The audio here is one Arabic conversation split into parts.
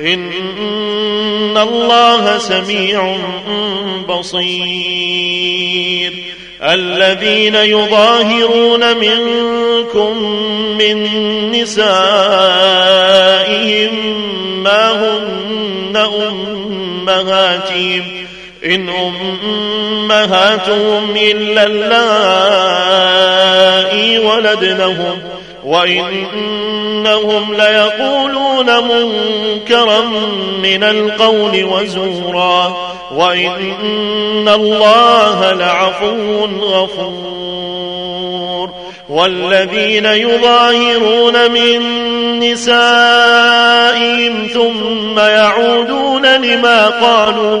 إن الله سميع بصير. الذين يظاهرون منكم من نسائهم ما هن أمهاتهم. إن أمهاتهم إلا اللائي ولدنهم وإنهم ليقولون منكرا من القول وزورا وإن الله لعفو غفور والذين يظاهرون من نسائهم ثم يعودون لما قالوا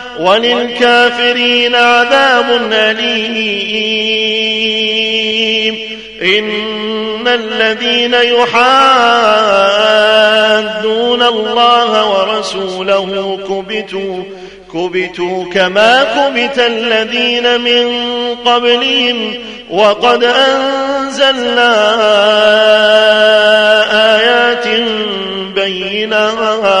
وللكافرين عذاب أليم. إن الذين يحادون الله ورسوله كبتوا كبتوا كما كبت الذين من قبلهم. وقد أنزلنا آيات بينات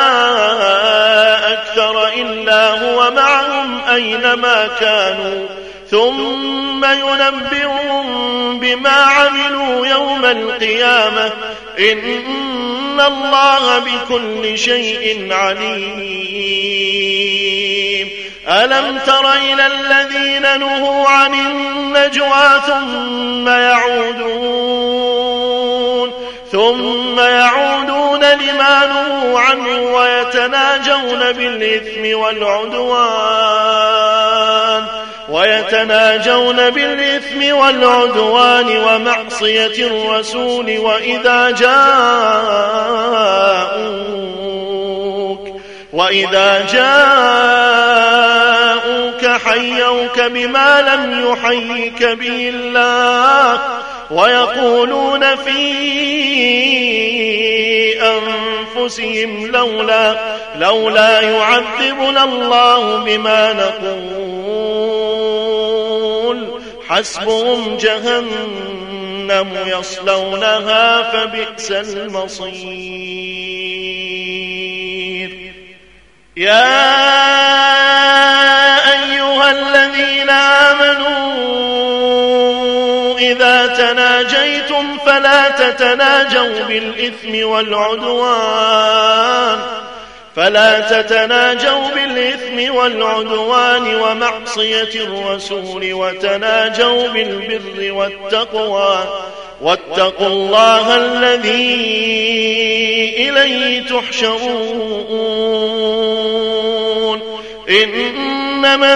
أينما كانوا ثم ينبئهم بما عملوا يوم القيامة. إن الله بكل شيء عليم. ألم تر إلى الذين نهوا عن النجوى ثم يعودون ثم يعودون لما نهوا عنه ويتناجون بالإثم والعدوان ويتناجون بالإثم والعدوان ومعصية الرسول وإذا جاءوك وإذا جاءوك حيوك بما لم يحيك به الله ويقولون في أنفسهم لولا لولا يعذبنا الله بما نقول. حسبهم جهنم يصلونها فبئس المصير. يا أيها الذين آمنوا إذا تناجيتم فلا تتناجوا بالإثم والعدوان. فلا تتناجوا بالإثم والعدوان ومعصية الرسول وتناجوا بالبر والتقوى. واتقوا الله الذي إليه تحشرون. إنما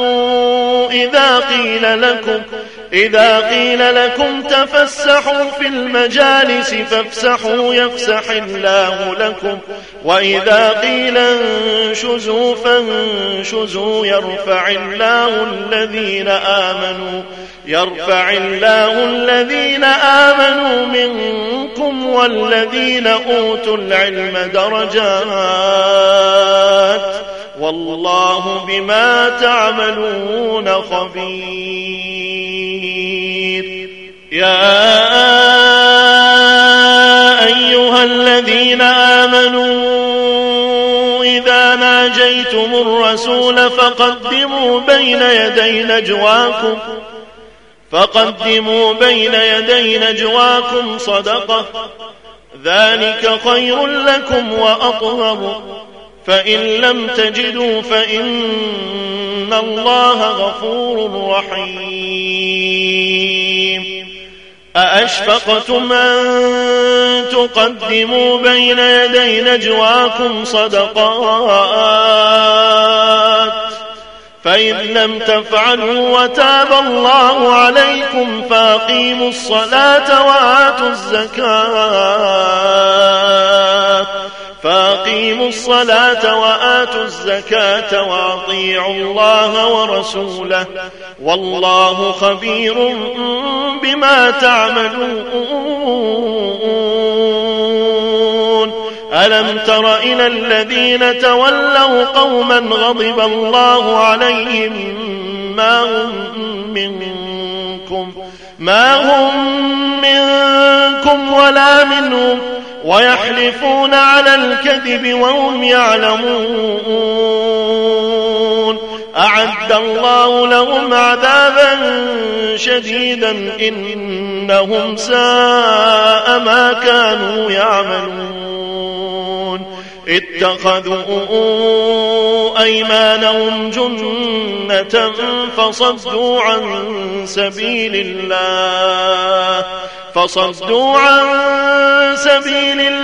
قيل لكم إذا قيل لكم تفسحوا في المجالس فافسحوا يفسح الله لكم وإذا قيل انشزوا فانشزوا يرفع الله الذين آمنوا يرفع الله الذين آمنوا منكم والذين أوتوا العلم درجات. والله بما تعملون خبير. يا أيها الذين آمنوا إذا ناجيتم الرسول فقدموا بين يدي نجواكم فقدموا بين يدي نجواكم صدقة ذلك خير لكم وأطهر. فإن لم تجدوا فإن الله غفور رحيم. أأشفقتم أن تقدموا بين يدي نجواكم صدقات؟ فإن لم تفعلوا وتاب الله عليكم فأقيموا الصلاة وآتوا الزكاة. فاقيموا الصلاة وآتوا الزكاة وأطيعوا الله ورسوله والله خبير بما تعملون. ألم تر إلى الذين تولوا قوما غضب الله عليهم؟ ما هم منكم. ما هم منكم ولا منهم. ويحلفون على الكذب وهم يعلمون. أعد الله لهم عذابا شديدا إنهم ساء ما كانوا يعملون. اتخذوا أيمانهم جنة فصدوا عن سبيل الله. فصدوا عن سبيل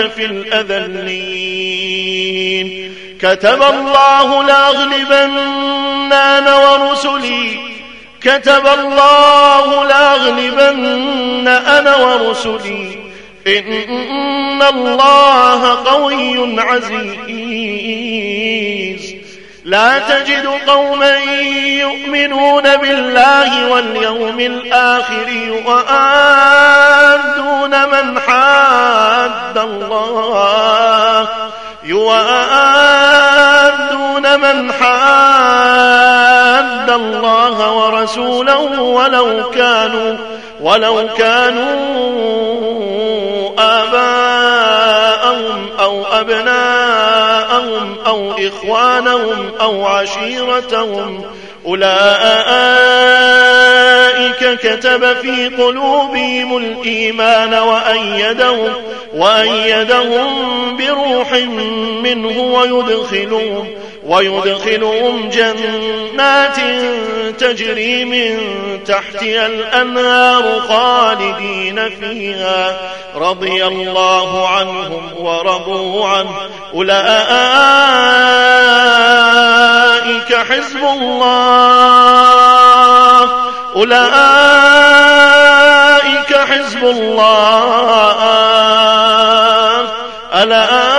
في الأذلين. كتب الله لأغلبن أنا ورسلي. كتب الله لأغلبن أنا ورسلي. إن الله قوي عزيز. لا تجد قوما يؤمنون بالله واليوم الآخر يؤادون من حاد الله. يؤادون من حاد الله ورسوله ولو كانوا ولو كانوا آباءهم أو أبناءهم أو إخوانهم أو عشيرتهم. أولئك كتب في قلوبهم الإيمان وأيدهم, وأيدهم بروح منه ويدخلهم ويدخلهم جنات تجري من تحتها الأنهار خالدين فيها. رضي الله عنهم ورضوا عنه. أولئك حزب الله. أولئك حزب الله. ألا